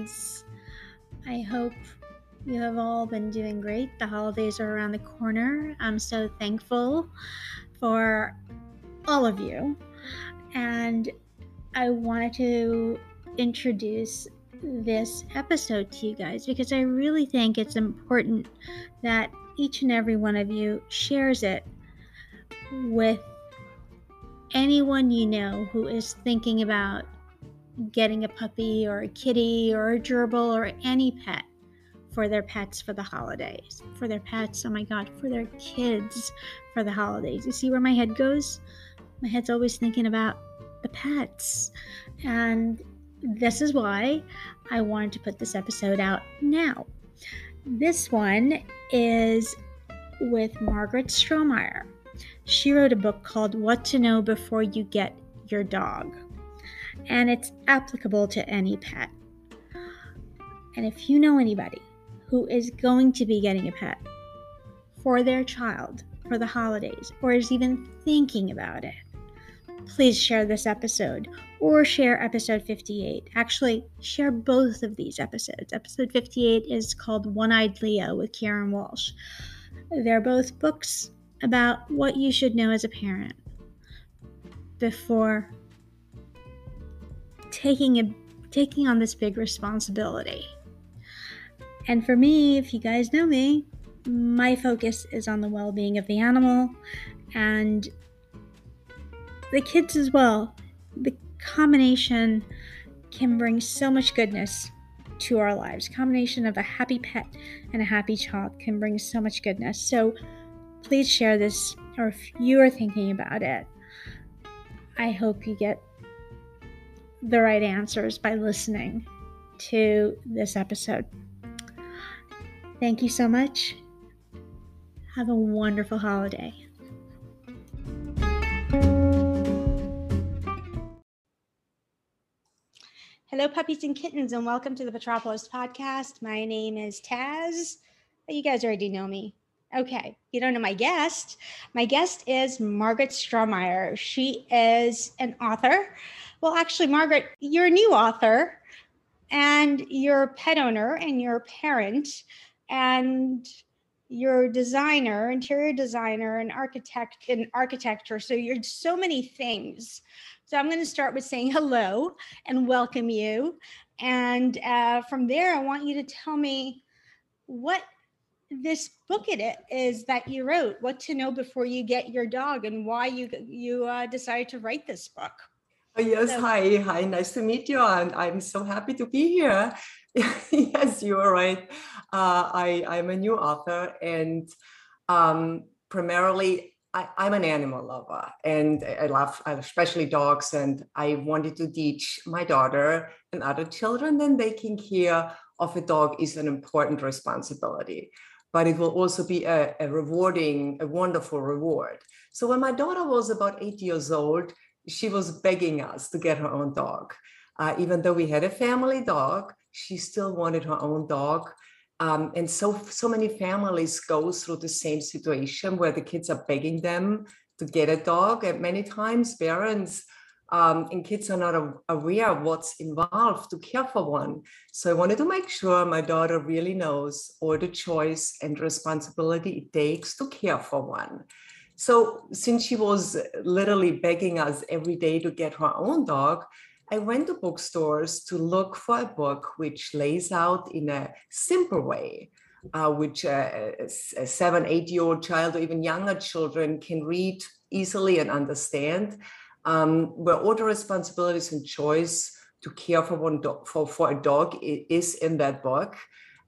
kittens. I hope you have all been doing great. The holidays are around the corner. I'm so thankful for all of you. And I wanted to introduce this episode to you guys because I really think it's important that each and every one of you shares it with anyone you know who is thinking about getting a puppy or a kitty or a gerbil or any pet for their pets for the holidays. For their pets, oh my God, for their kids for the holidays. You see where my head goes? My head's always thinking about the pets. And this is why I wanted to put this episode out now. This one is with Margrit Strohmaier. She wrote a book called What to Know Before You Get Your Dog, and it's applicable to any pet. And if you know anybody who is going to be getting a pet for their child for the holidays or is even thinking about it, please share this episode or share episode 58. Actually, share both of these episodes. Episode 58 is called One Eyed Leo with Karen Walsh. They're both books about what you should know as a parent before taking a taking on this big responsibility. And for me, if you guys know me, my focus is on the well-being of the animal and the kids as well. The combination can bring so much goodness to our lives. Combination of a happy pet and a happy child can bring so much goodness. So please share this or if you are thinking about it. I hope you get the right answers by listening to this episode. Thank you so much. Have a wonderful holiday. Hello, puppies and kittens, and welcome to the Petropolist podcast. My name is Tazz. You guys already know me. Okay, you don't know my guest. My guest is Margrit Strohmaier. She is an author. Well, actually, Margrit, you're a new author, and you're a pet owner, and you're a parent, and you're a designer, interior designer, and architect in architecture. So you're so many things. So I'm going to start with saying hello and welcome you. And uh, from there, I want you to tell me what this book it is that you wrote, What to Know Before You Get Your Dog, and why you you uh, decided to write this book. Oh, yes, so, hi, hi, nice to meet you, and I'm so happy to be here. yes, you are right. Uh, I I'm a new author, and um, primarily I, am an animal lover and I love especially dogs. And I wanted to teach my daughter and other children that taking care of a dog is an important responsibility, but it will also be a, a rewarding, a wonderful reward. So when my daughter was about eight years old, she was begging us to get her own dog. Uh, even though we had a family dog, she still wanted her own dog. Um, and so, so many families go through the same situation where the kids are begging them to get a dog. And many times, parents um, and kids are not aware of what's involved to care for one. So I wanted to make sure my daughter really knows all the choice and responsibility it takes to care for one. So since she was literally begging us every day to get her own dog, I went to bookstores to look for a book which lays out in a simple way, uh, which a, a seven, eight year old child or even younger children can read easily and understand, um, where all the responsibilities and choice to care for one dog, for, for a dog is in that book.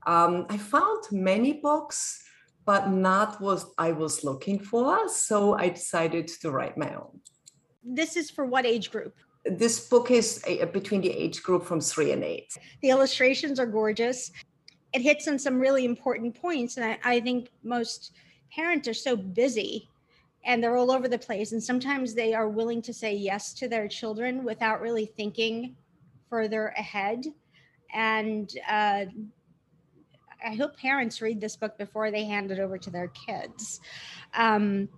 Um, I found many books, but not what I was looking for. So I decided to write my own. This is for what age group? this book is a, between the age group from three and eight. The illustrations are gorgeous. It hits on some really important points. And I, I think most parents are so busy and they're all over the place. And sometimes they are willing to say yes to their children without really thinking further ahead. And uh, I hope parents read this book before they hand it over to their kids. Um,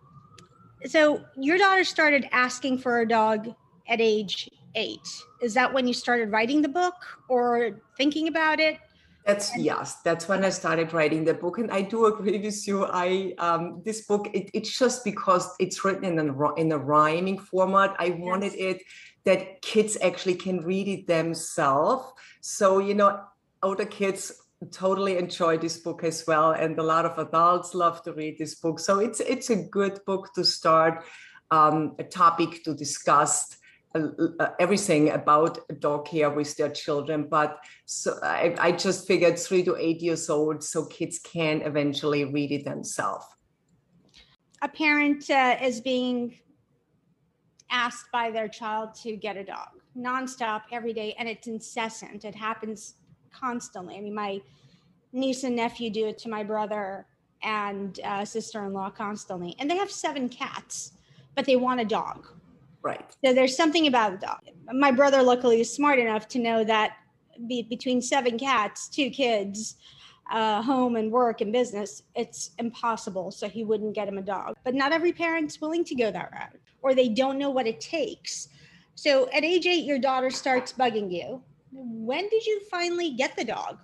so, your daughter started asking for a dog at age eight. Is that when you started writing the book or thinking about it? That's yes. That's when I started writing the book, and I do agree with you. I um, this book it, it's just because it's written in a in a rhyming format. I wanted it that kids actually can read it themselves. So you know, older kids totally enjoy this book as well, and a lot of adults love to read this book. So it's it's a good book to start um, a topic to discuss uh, uh, everything about dog care with their children. But so I, I, just figured three to eight years old so kids can eventually read it themselves. A parent uh, is being asked by their child to get a dog nonstop every day and it's incessant. It happens constantly i mean my niece and nephew do it to my brother and uh, sister-in-law constantly and they have seven cats but they want a dog Right. So there's something about the dog. My brother, luckily, is smart enough to know that be, between seven cats, two kids, uh, home and work and business, it's impossible. So he wouldn't get him a dog. But not every parent's willing to go that route, or they don't know what it takes. So at age eight, your daughter starts bugging you. When did you finally get the dog?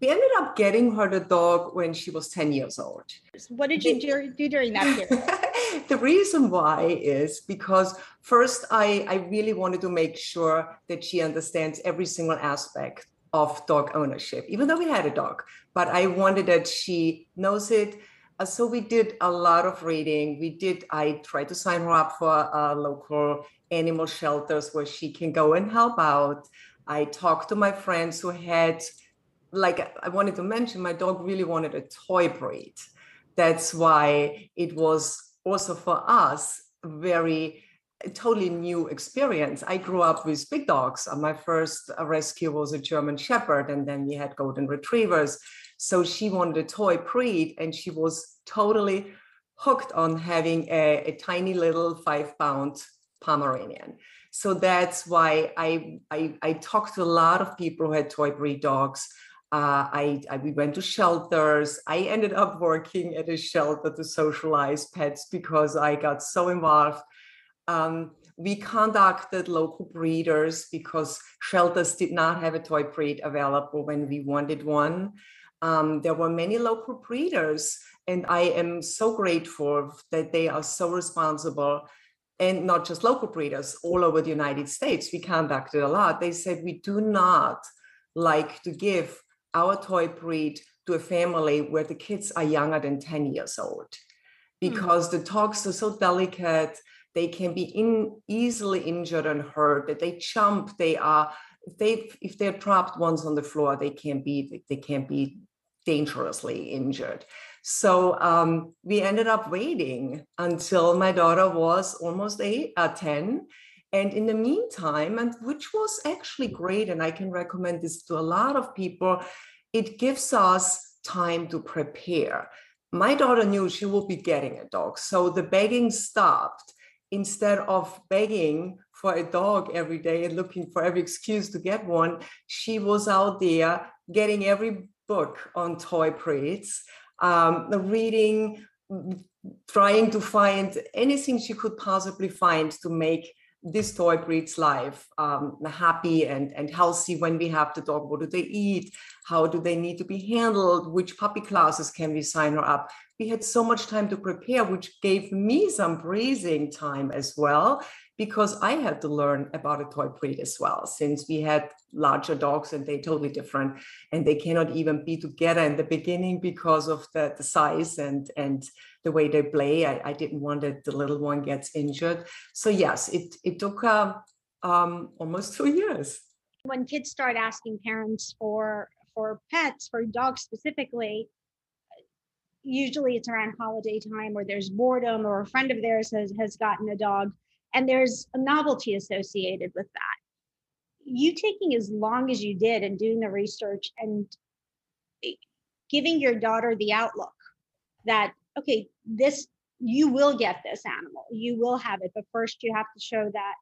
We ended up getting her the dog when she was 10 years old. What did you do, do during that period? the reason why is because first, I, I really wanted to make sure that she understands every single aspect of dog ownership, even though we had a dog, but I wanted that she knows it. Uh, so we did a lot of reading. We did, I tried to sign her up for uh, local animal shelters where she can go and help out. I talked to my friends who had like I wanted to mention, my dog really wanted a toy breed. That's why it was also for us very totally new experience. I grew up with big dogs. My first rescue was a German Shepherd, and then we had Golden Retrievers. So she wanted a toy breed, and she was totally hooked on having a, a tiny little five pound Pomeranian. So that's why I, I, I talked to a lot of people who had toy breed dogs uh, I, I, we went to shelters. I ended up working at a shelter to socialize pets because I got so involved. Um, we contacted local breeders because shelters did not have a toy breed available when we wanted one. Um, there were many local breeders, and I am so grateful that they are so responsible. And not just local breeders, all over the United States. We contacted a lot. They said, We do not like to give our toy breed to a family where the kids are younger than 10 years old hmm. because mm-hmm. the dogs are so delicate they can be in, easily injured and hurt that they jump they are if they if they're trapped once on the floor they can be they can be dangerously injured so um, we ended up waiting until my daughter was almost eight, uh, 10 and in the meantime, and which was actually great, and I can recommend this to a lot of people, it gives us time to prepare. My daughter knew she would be getting a dog, so the begging stopped. Instead of begging for a dog every day and looking for every excuse to get one, she was out there getting every book on toy breeds, um, reading, trying to find anything she could possibly find to make this toy breeds life um, happy and, and healthy when we have the dog. What do they eat? How do they need to be handled? Which puppy classes can we sign her up? We had so much time to prepare which gave me some breathing time as well because I had to learn about a toy breed as well, since we had larger dogs and they're totally different. And they cannot even be together in the beginning because of the, the size and, and the way they play. I, I didn't want that the little one gets injured. So yes, it, it took uh, um, almost two years. When kids start asking parents for for pets, for dogs specifically, usually it's around holiday time or there's boredom or a friend of theirs has, has gotten a dog and there's a novelty associated with that. You taking as long as you did and doing the research and eh, giving your daughter the outlook that okay this you will get this animal. You will have it. But first you have to show that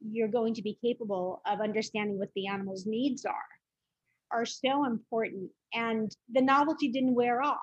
you're going to be capable of understanding what the animal's needs are are so important. And the novelty didn't wear off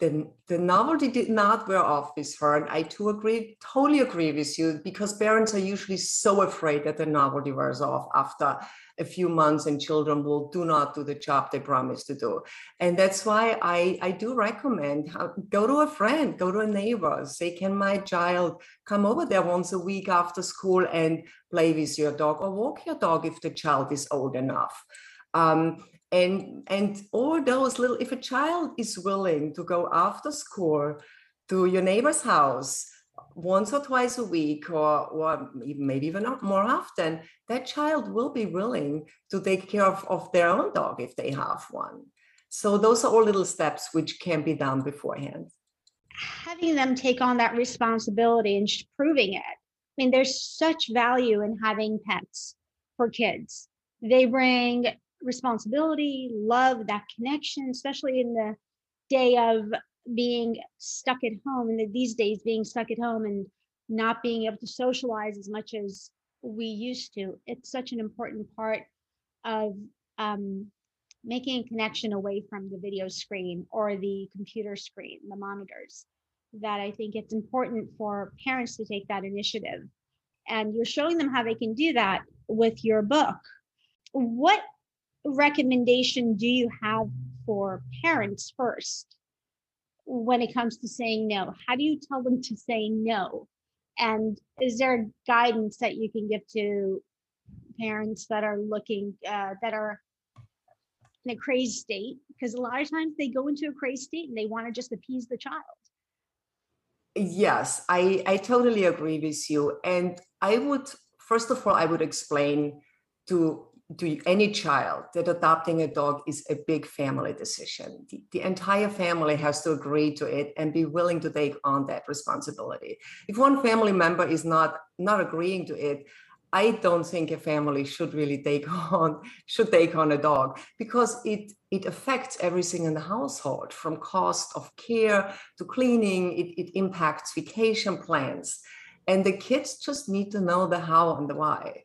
the, the novelty did not wear off with her. And I too agree, totally agree with you, because parents are usually so afraid that the novelty wears off after a few months and children will do not do the job they promised to do. And that's why I, I do recommend go to a friend, go to a neighbor, say, can my child come over there once a week after school and play with your dog or walk your dog if the child is old enough. Um, and and all those little if a child is willing to go after school to your neighbor's house once or twice a week or, or maybe even more often that child will be willing to take care of, of their own dog if they have one. So those are all little steps which can be done beforehand. Having them take on that responsibility and proving it. I mean there's such value in having pets for kids. They bring responsibility, love, that connection, especially in the day of being stuck at home and these days being stuck at home and not being able to socialize as much as we used to. It's such an important part of um, making a connection away from the video screen or the computer screen, the monitors, that I think it's important for parents to take that initiative. And you're showing them how they can do that with your book. What recommendation do you have for parents first when it comes to saying no? How do you tell them to say no? And is there guidance that you can give to parents that are looking, uh, that are in a crazy state? Because a lot of times they go into a crazy state and they want to just appease the child. Yes, I, I totally agree with you. And I would, first of all, I would explain to to any child that adopting a dog is a big family decision. The, the, entire family has to agree to it and be willing to take on that responsibility. If one family member is not not agreeing to it, I don't think a family should really take on should take on a dog because it it affects everything in the household from cost of care to cleaning. It, it impacts vacation plans, and the kids just need to know the how and the why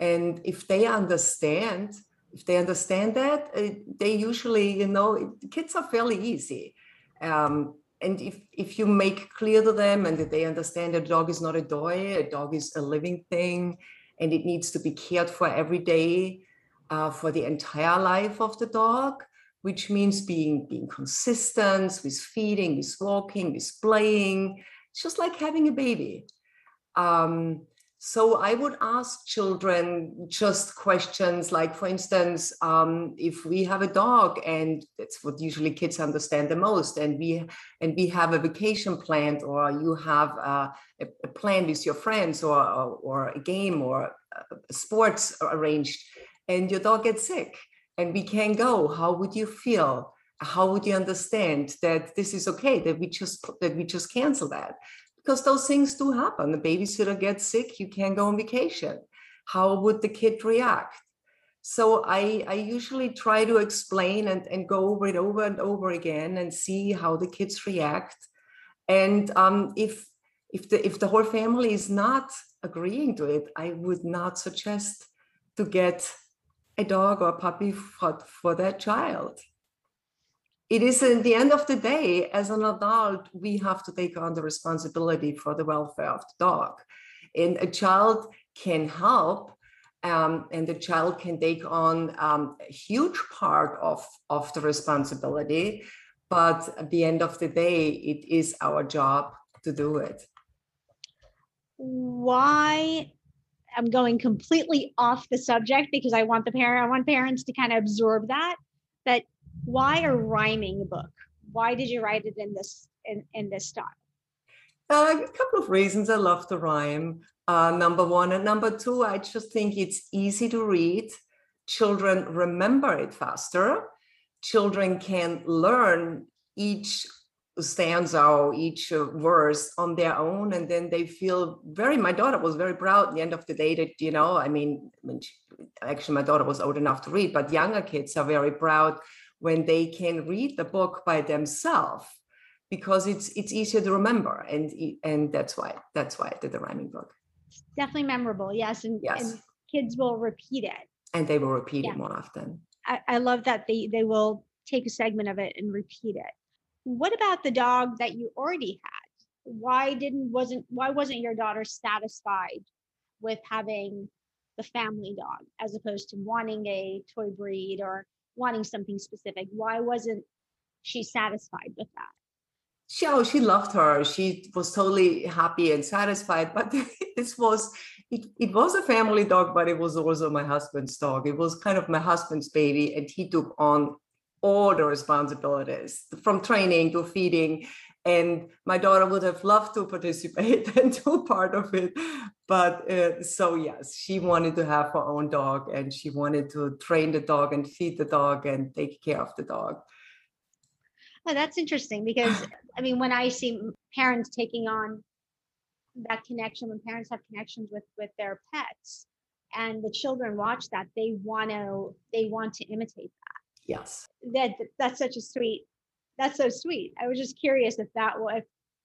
and if they understand if they understand that uh, they usually you know kids are fairly easy. Um, and if if you make clear to them and that they understand a dog is not a toy a dog is a living thing and it needs to be cared for every day uh, for the entire life of the dog which means being being consistent with feeding with walking with playing it's just like having a baby. Um, so I would ask children just questions like, for instance, um, if we have a dog, and that's what usually kids understand the most, and we and we have a vacation planned, or you have a, a plan with your friends, or, or, or a game or a sports arranged, and your dog gets sick, and we can't go. How would you feel? How would you understand that this is okay? That we just that we just cancel that because those things do happen. The babysitter gets sick, you can't go on vacation. How would the kid react? So I, I usually try to explain and, and go over it over and over again and see how the kids react. And um, if if the if the whole family is not agreeing to it, I would not suggest to get a dog or a puppy for, for that child it is in the end of the day, as an adult, we have to take on the responsibility for the welfare of the dog. And a child can help, um, and the child can take on um, a huge part of, of the responsibility. But at the end of the day, it is our job to do it. Why I'm going completely off the subject because I want the parent, I want parents to kind of absorb that. That why a rhyming book? Why did you write it in this in, in this style? Uh, a couple of reasons. I love the rhyme. Uh, number one and number two, I just think it's easy to read. Children remember it faster. Children can learn each stanza or each verse on their own and then they feel very my daughter was very proud at the end of the day that you know I mean actually my daughter was old enough to read but younger kids are very proud when they can read the book by themselves because it's it's easier to remember and and that's why that's why I did the rhyming book. It's definitely memorable, yes, and, yes. and kids will repeat it. And they will repeat yeah. it more often. I, I love that they they will take a segment of it and repeat it. what about the dog that you already had? Why didn't wasn't why wasn't your daughter satisfied with having the family dog as opposed to wanting a toy breed or wanting something specific? Why wasn't she satisfied with that? She, oh, she loved her. She was totally happy and satisfied. But this was, it, it was a family dog, but it was also my husband's dog. It was kind of my husband's baby, and he took on all the responsibilities from training to feeding and my daughter would have loved to participate and do part of it but uh, so yes she wanted to have her own dog and she wanted to train the dog and feed the dog and take care of the dog oh, that's interesting because i mean when i see parents taking on that connection when parents have connections with with their pets and the children watch that they want to they want to imitate that yes that that's such a sweet that's so sweet. I was just curious if that was.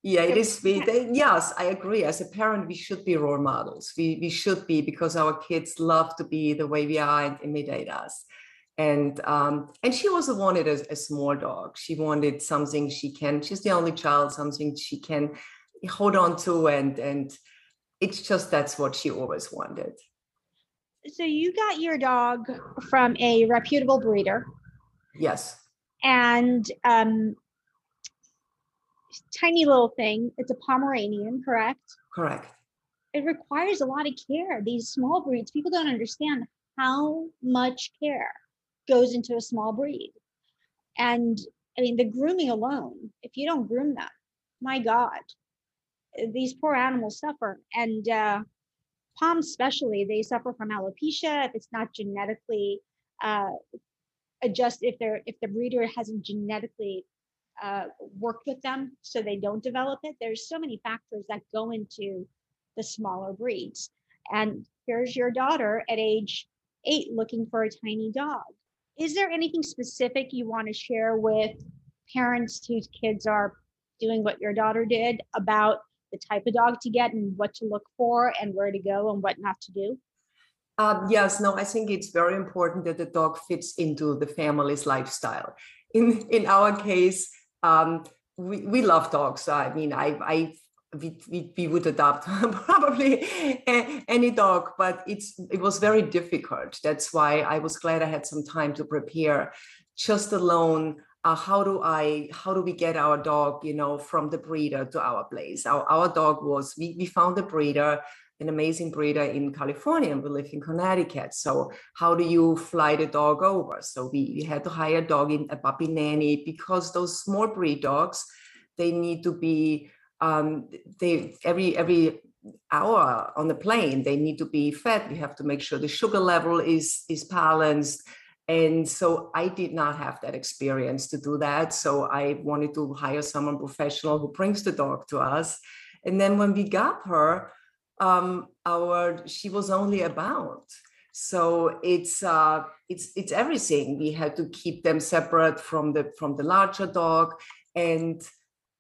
Yeah, it is sweet. Yes, I agree. As a parent, we should be role models. We we should be because our kids love to be the way we are and imitate us. And um, and she also wanted a, a small dog. She wanted something she can. She's the only child. Something she can hold on to, and and it's just that's what she always wanted. So you got your dog from a reputable breeder. Yes and um, tiny little thing. It's a Pomeranian, correct? Correct. It requires a lot of care. These small breeds, people don't understand how much care goes into a small breed. And I mean, the grooming alone, if you don't groom them, my God, these poor animals suffer. And uh, POMs, especially, they suffer from alopecia if it's not genetically uh, adjust if they're if the breeder hasn't genetically uh, worked with them so they don't develop it. There's so many factors that go into the smaller breeds. And here's your daughter at age eight looking for a tiny dog. Is there anything specific you want to share with parents whose kids are doing what your daughter did about the type of dog to get and what to look for and where to go and what not to do? Um, yes, no, I think it's very important that the dog fits into the family's lifestyle. In in our case, um, we, we love dogs. I mean, I I we, we, we would adopt probably any dog, but it's it was very difficult. That's why I was glad I had some time to prepare. Just alone, uh, how do I how do we get our dog, you know, from the breeder to our place? Our our dog was we we found a breeder an amazing breeder in California and we live in Connecticut. So how do you fly the dog over? So we, we had to hire a dog in a puppy nanny because those small breed dogs, they need to be um, they every every hour on the plane they need to be fed. We have to make sure the sugar level is is balanced. And so I did not have that experience to do that. So I wanted to hire someone professional who brings the dog to us. And then when we got her, um, our she was only about. So it's uh, it's it's everything. We had to keep them separate from the from the larger dog and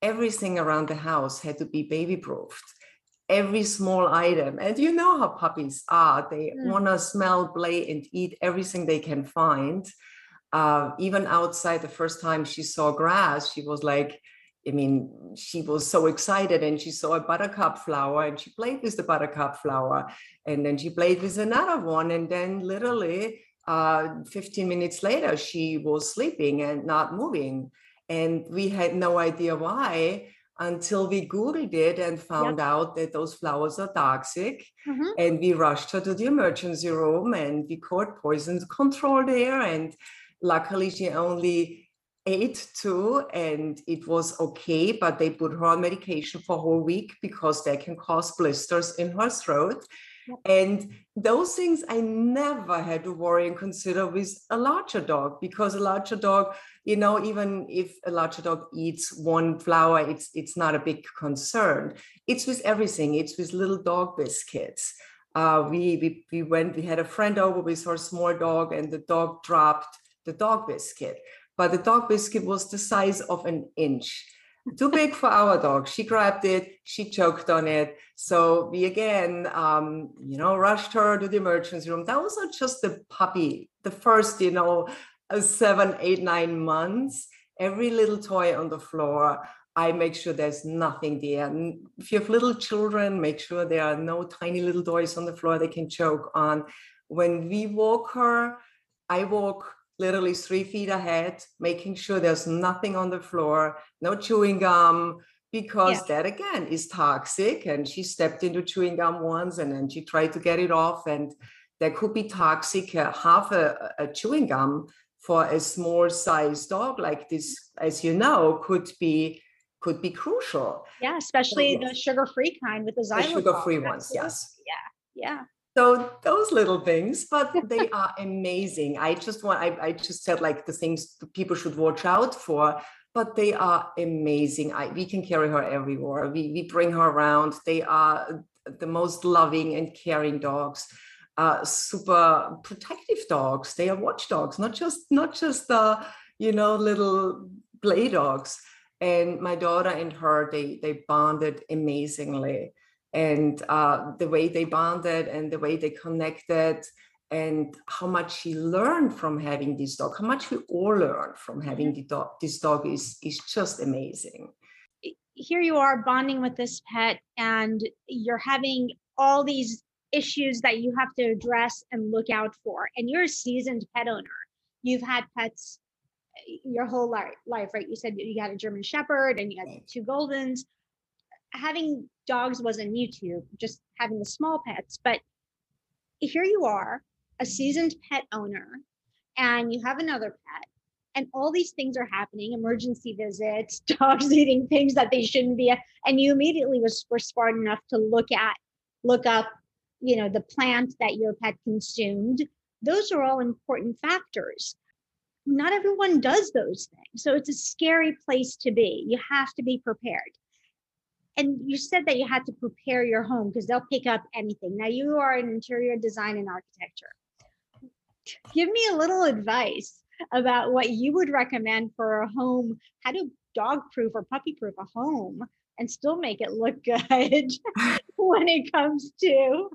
everything around the house had to be baby proofed every small item and you know how puppies are they mm. want to smell play and eat everything they can find. Uh, even outside the first time she saw grass she was like I mean, she was so excited and she saw a buttercup flower and she played with the buttercup flower. And then she played with another one. And then literally uh, 15 minutes later, she was sleeping and not moving. And we had no idea why until we Googled it and found yep. out that those flowers are toxic. Mm-hmm. And we rushed her to the emergency room and we caught poison control there. And luckily, she only ate too and it was okay but they put her on medication for a whole week because they can cause blisters in her throat. Yep. and those things i never had to worry and consider with a larger dog because a larger dog you know even if a larger dog eats one flower it's it's not a big concern. It's with everything. It's with little dog biscuits. Uh, we, we we went we had a friend over with her small dog and the dog dropped the dog biscuit but the dog biscuit was the size of an inch. Too big for our dog. She grabbed it. She choked on it. So we again um, you know rushed her to the emergency room. That was not just the puppy the first you know uh, seven eight nine months. Every little toy on the floor I make sure there's nothing there. And if you have little children, make sure there are no tiny little toys on the floor they can choke on. When we walk her, I walk literally three feet ahead, making sure there's nothing on the floor, no chewing gum, because yeah. that again is toxic. And she stepped into chewing gum once and then she tried to get it off. And that could be toxic. Uh, half a, a chewing gum for a small sized dog like this, as you know, could be could be crucial. Yeah, especially yes. the sugar-free kind with the xylitol. The sugar-free ones, yes. Yeah, yeah. So those little things, but they are amazing. I just want, I, I just said like the things people should watch out for, but they are amazing. I, we can carry her everywhere. We, we bring her around. They are the most loving and caring dogs. Uh, super protective dogs. They are watchdogs, not just not just the you know little play dogs and my daughter and her they they bonded amazingly and uh, the way they bonded and the way they connected and how much he learned from having this dog how much we all learned from having mm-hmm. the dog this dog is is just amazing here you are bonding with this pet and you're having all these issues that you have to address and look out for and you're a seasoned pet owner you've had pets your whole life, right? You said you had a German Shepherd and you had two Goldens. Having dogs wasn't new to you, just having the small pets. But here you are, a seasoned pet owner, and you have another pet, and all these things are happening emergency visits, dogs eating things that they shouldn't be. And you immediately was, were smart enough to look at, look up, you know, the plant that your pet consumed. Those are all important factors not everyone does those things. So it's a scary place to be. You have to be prepared. And you said that you had to prepare your home because they'll pick up anything. Now you are in interior design and architecture. Give me a little advice about what you would recommend for a home, how to dog proof or puppy proof a home and still make it look good when it comes to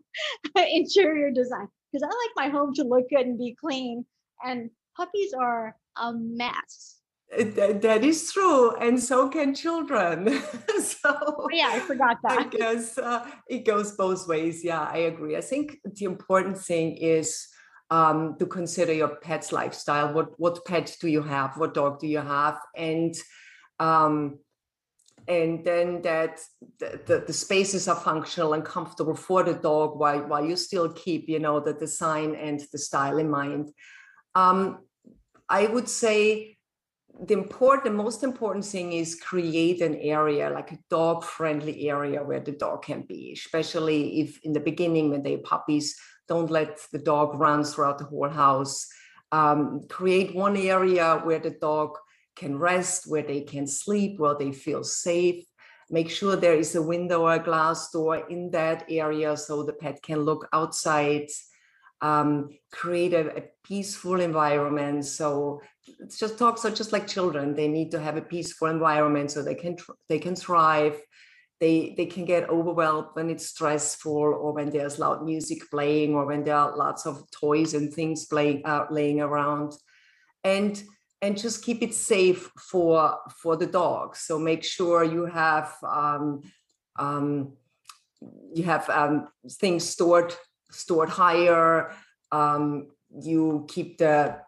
interior design. Because I like my home to look good and be clean. And puppies are a mess. That, that is true, and so can children. so oh, yeah, I forgot that. I guess uh, it goes both ways. Yeah, I agree. I think the important thing is um, to consider your pet's lifestyle. What what pet do you have? What dog do you have? And um, and then that the, the, the, spaces are functional and comfortable for the dog while while you still keep you know the design and the style in mind. Um, I would say the important, the most important thing is create an area like a dog friendly area where the dog can be, especially if in the beginning when they're puppies, don't let the dog run throughout the whole house. Um, create one area where the dog can rest, where they can sleep, where they feel safe. Make sure there is a window or a glass door in that area so the pet can look outside um, create a, a, peaceful environment. So it's just talks are just like children. They need to have a peaceful environment so they can they can thrive. They they can get overwhelmed when it's stressful or when there's loud music playing or when there are lots of toys and things playing uh, laying around, and and just keep it safe for for the dog. So make sure you have um, um, you have um, things stored stored higher. Um, you keep the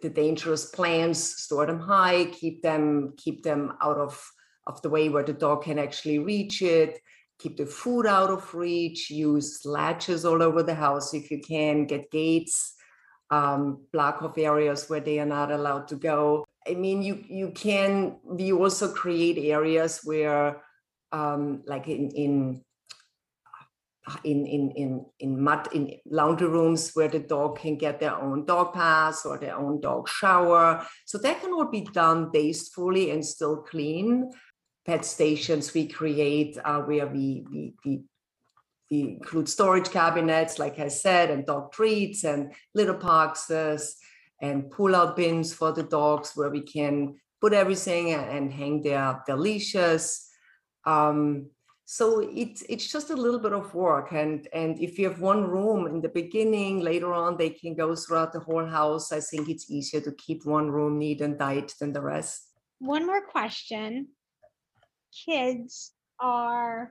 the dangerous plants, store them high, keep them keep them out of of the way where the dog can actually reach it. Keep the food out of reach. Use latches all over the house if you can. Get gates. Um, block off areas where they are not allowed to go. I mean, you you can. We also create areas where, um, like in in in in in in mud in laundry rooms where the dog can get their own dog pass or their own dog shower. So that can all be done tastefully and still clean. Pet stations we create uh, where we, we we we include storage cabinets like i said and dog treats and litter boxes and pull out bins for the dogs where we can put everything and, hang their their leashes. Um, so it's it's just a little bit of work and and if you have one room in the beginning later on they can go throughout the whole house i think it's easier to keep one room neat and tight than the rest one more question. Kids are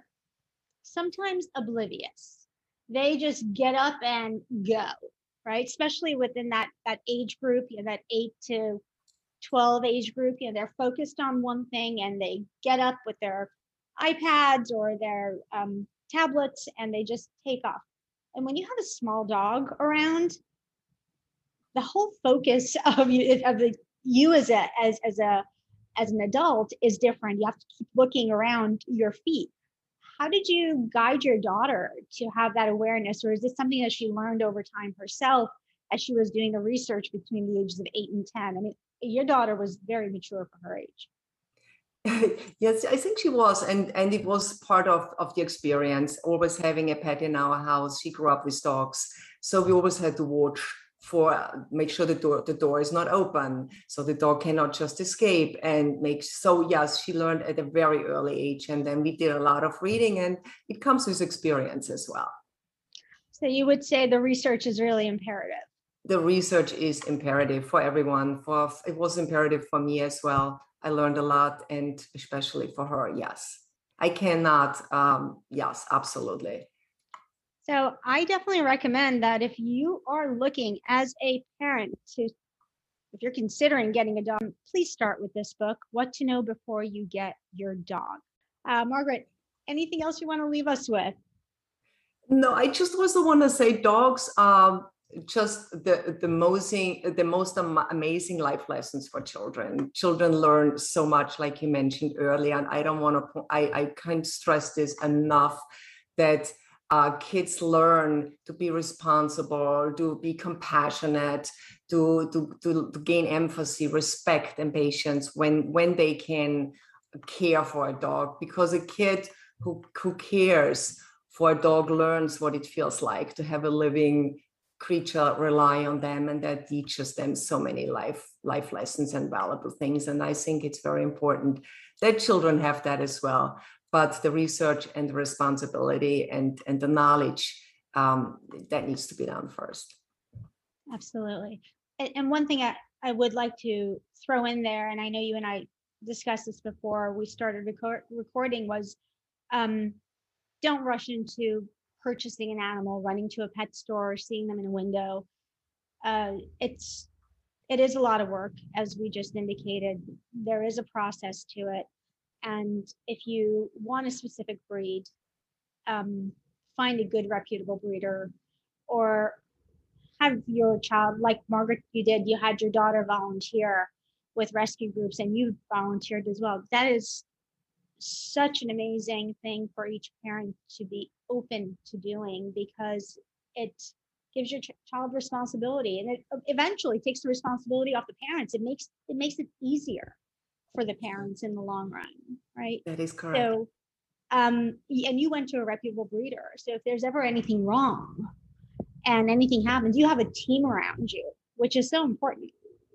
sometimes oblivious. They just get up and go, right? Especially within that that age group, you know, that eight to 12 age group, you know, they're focused on one thing and they get up with their iPads or their um, tablets and they just take off. And when you have a small dog around, the whole focus of you of the you as a as as a as an adult is different. You have to keep looking around your feet. How did you guide your daughter to have that awareness, or is this something that she learned over time herself as she was doing the research between the ages of eight and ten? I mean, your daughter was very mature for her age. yes, I think she was, and and it was part of of the experience. Always having a pet in our house. She grew up with dogs, so we always had to watch for make sure the door the door is not open, so the dog cannot just escape. And make so yes, she learned at a very early age, and then we did a lot of reading, and it comes with experience as well. So you would say the research is really imperative. The research is imperative for everyone. For it was imperative for me as well I learned a lot, and especially for her, yes. I cannot, um, yes, absolutely. So I definitely recommend that if you are looking as a parent to, if you're considering getting a dog, please start with this book, What to Know Before You Get Your Dog. Uh, Margrit, anything else you want to leave us with? No, I just also want to say dogs um, just the the most the most amazing life lessons for children. Children learn so much like you mentioned earlier and i don't want to i i can't stress this enough that uh, kids learn to be responsible to be compassionate to, to to to gain empathy respect and patience when when they can care for a dog. Because a kid who who cares for a dog learns what it feels like to have a living creature rely on them and that teaches them so many life life lessons and valuable things. And i think it's very important that children have that as well. But the research and the responsibility and and the knowledge um, that needs to be done first. Absolutely. And, one thing I, I would like to throw in there and i know you and i discussed this before we started record, recording was um, don't rush into purchasing an animal, running to a pet store, seeing them in a window. Uh, it's it is a lot of work, as we just indicated. There is a process to it, and if you want a specific breed, um, find a good reputable breeder, or have your child, like Margrit, you did. You had your daughter volunteer with rescue groups, and you volunteered as well. That is such an amazing thing for each parent to be open to doing because it gives your ch- child responsibility and it eventually takes the responsibility off the parents. It makes it makes it easier for the parents in the long run right? That is correct. So um and you went to a reputable breeder so if there's ever anything wrong and anything happens you have a team around you which is so important.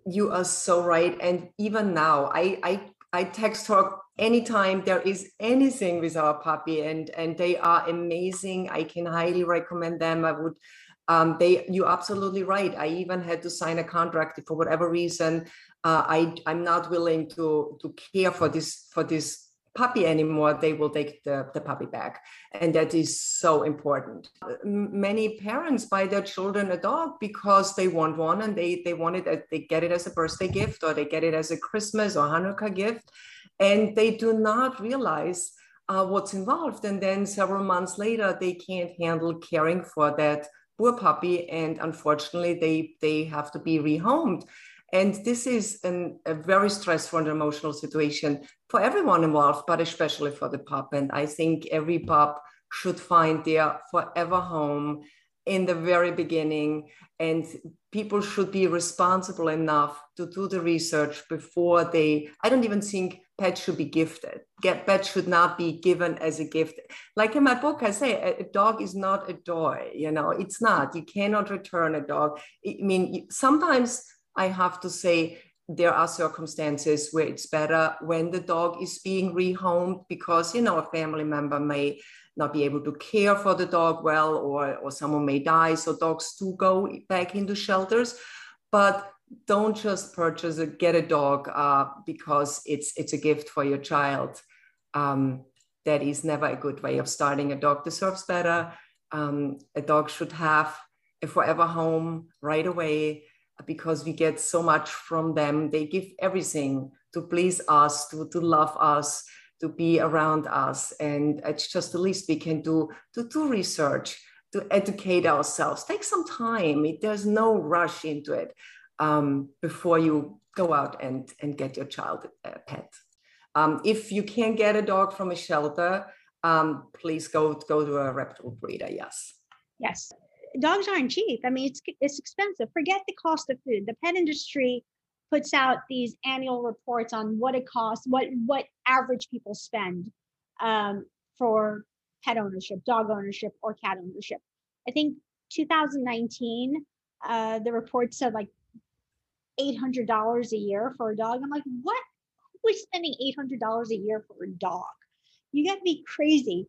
You are so right and even now i i I text her anytime there is anything with our puppy, and and they are amazing. I can highly recommend them. I would. Um, they, you're absolutely right. I even had to sign a contract for whatever reason. Uh, I I'm not willing to to care for this for this puppy anymore, they will take the, the puppy back. And that is so important. Many parents buy their children a dog because they want one and they, they want it, they get it as a birthday gift or they get it as a Christmas or Hanukkah gift. And they do not realize uh, what's involved. And then several months later, they can't handle caring for that poor puppy. And unfortunately, they, they have to be rehomed. And this is an, a very stressful and emotional situation for everyone involved, but especially for the pup. And I think every pup should find their forever home in the very beginning. And people should be responsible enough to do the research before they, I don't even think pets should be gifted. Get should not be given as a gift. Like in my book, I say a dog is not a toy, you know, it's not. You cannot return a dog. I mean, sometimes I have to say there are circumstances where it's better when the dog is being rehomed because you know a family member may not be able to care for the dog well or, or someone may die so dogs do go back into shelters but don't just purchase a get a dog uh, because it's it's a gift for your child. Um, that is never a good way of starting. A dog deserves better. Um, a dog should have a forever home right away because we get so much from them. They give everything to please us, to, to love us, to be around us. And it's just the least we can do to do research, to educate ourselves. Take some time. It, there's no rush into it um, before you go out and, and get your child a pet. Um, if you can't get a dog from a shelter, um, please go, go to a reputable breeder, yes. Yes, dogs aren't cheap. I mean, it's, it's expensive. Forget the cost of food. The pet industry puts out these annual reports on what it costs, what, what average people spend um, for pet ownership, dog ownership, or cat ownership. I think 2019, uh, the report said like $800 a year for a dog. I'm like, what? Who is spending $800 a year for a dog? You got to be crazy.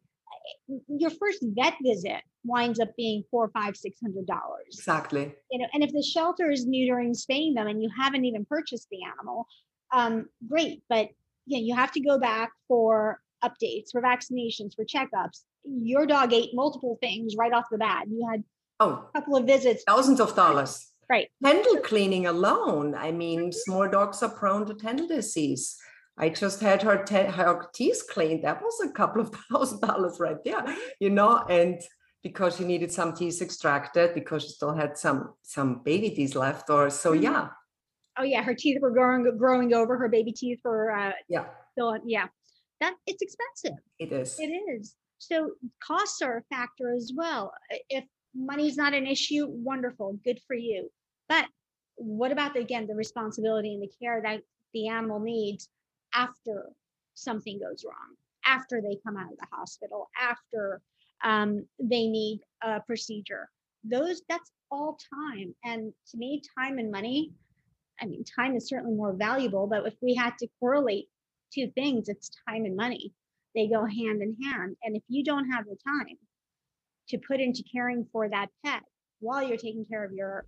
Your first vet visit winds up being four, five, six hundred dollars. Exactly. You know, and if the shelter is neutering, spaying them, and you haven't even purchased the animal, um, great. But yeah, you have to go back for updates, for vaccinations, for checkups. Your dog ate multiple things right off the bat. You had oh, a couple of visits, thousands of dollars. Right. Dental cleaning alone. I mean, small dogs are prone to dental disease. I just had her, te- her teeth cleaned. That was a couple of thousand dollars right there, you know, and because she needed some teeth extracted because she still had some some baby teeth left or so mm-hmm. yeah. Oh yeah, her teeth were growing growing over her baby teeth were uh yeah. Still, yeah. That it's expensive. It is. It is. So costs are a factor as well. If money's not an issue, wonderful, good for you. But what about the, again the responsibility and the care that the animal needs after something goes wrong, after they come out of the hospital, after um, they need a procedure? Those that's all time, and to me, time and money. I mean, time is certainly more valuable, but if we had to correlate two things, it's time and money. They go hand in hand, and if you don't have the time to put into caring for that pet while you're taking care of your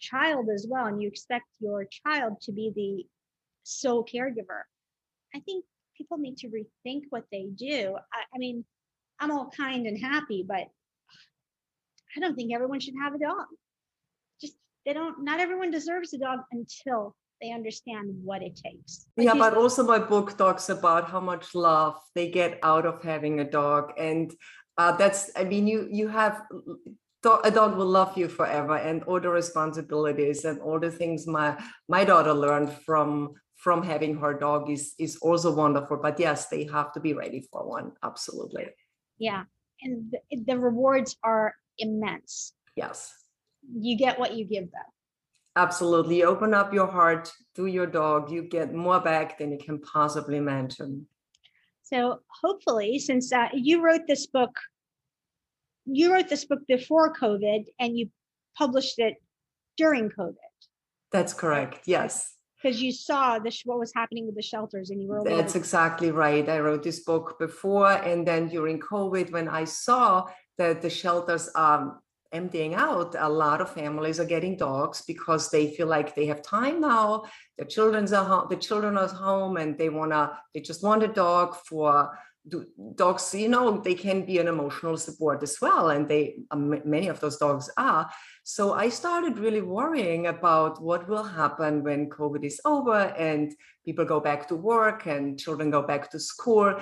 child as well and you expect your child to be the sole caregiver. I think people need to rethink what they do. I, I, mean i'm all kind and happy but i don't think everyone should have a dog. Just they don't not everyone deserves a dog until they understand what it takes. Like yeah but also my book talks about how much love they get out of having a dog and uh, that's i mean you you have a dog will love you forever and all the responsibilities and all the things my my daughter learned from from having her dog is is also wonderful but yes they have to be ready for one absolutely. Yeah and the, the rewards are immense. Yes. You get what you give them absolutely. Open up your heart to your dog you get more back than you can possibly imagine so hopefully since uh, you wrote this book you wrote this book before COVID and you published it during COVID. That's correct. Yes. Because you saw this, what was happening with the shelters, and you were. That's exactly right. I wrote this book before, and then during COVID, when I saw that the shelters are emptying out, a lot of families are getting dogs because they feel like they have time now. The children's are home, the children are home, and they wanna, they just want a dog for dogs you know they can be an emotional support as well and they um, many of those dogs are so i started really worrying about what will happen when covid is over and people go back to work and children go back to school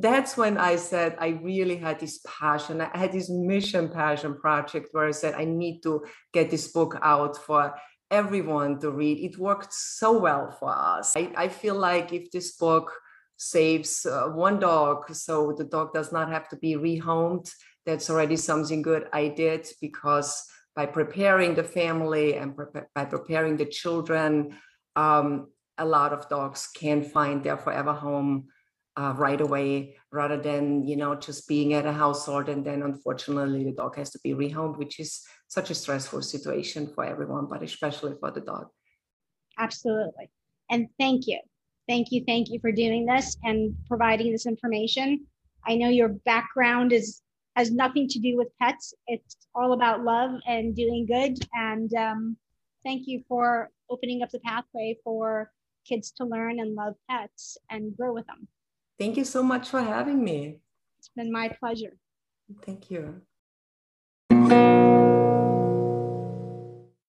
that's when i said i really had this passion. I had this mission passion project where i said i need to get this book out for everyone to read. It worked so well for us. I, I feel like if this book saves uh, one dog so the dog does not have to be rehomed that's already something good i did because by preparing the family and pre- by preparing the children um, a lot of dogs can find their forever home uh, right away rather than you know just being at a household and then unfortunately the dog has to be rehomed which is such a stressful situation for everyone but especially for the dog absolutely and thank you Thank you, thank you for doing this and providing this information. I know your background is has nothing to do with pets. It's all about love and doing good. And um, thank you for opening up the pathway for kids to learn and love pets and grow with them. Thank you so much for having me. It's been my pleasure. Thank you.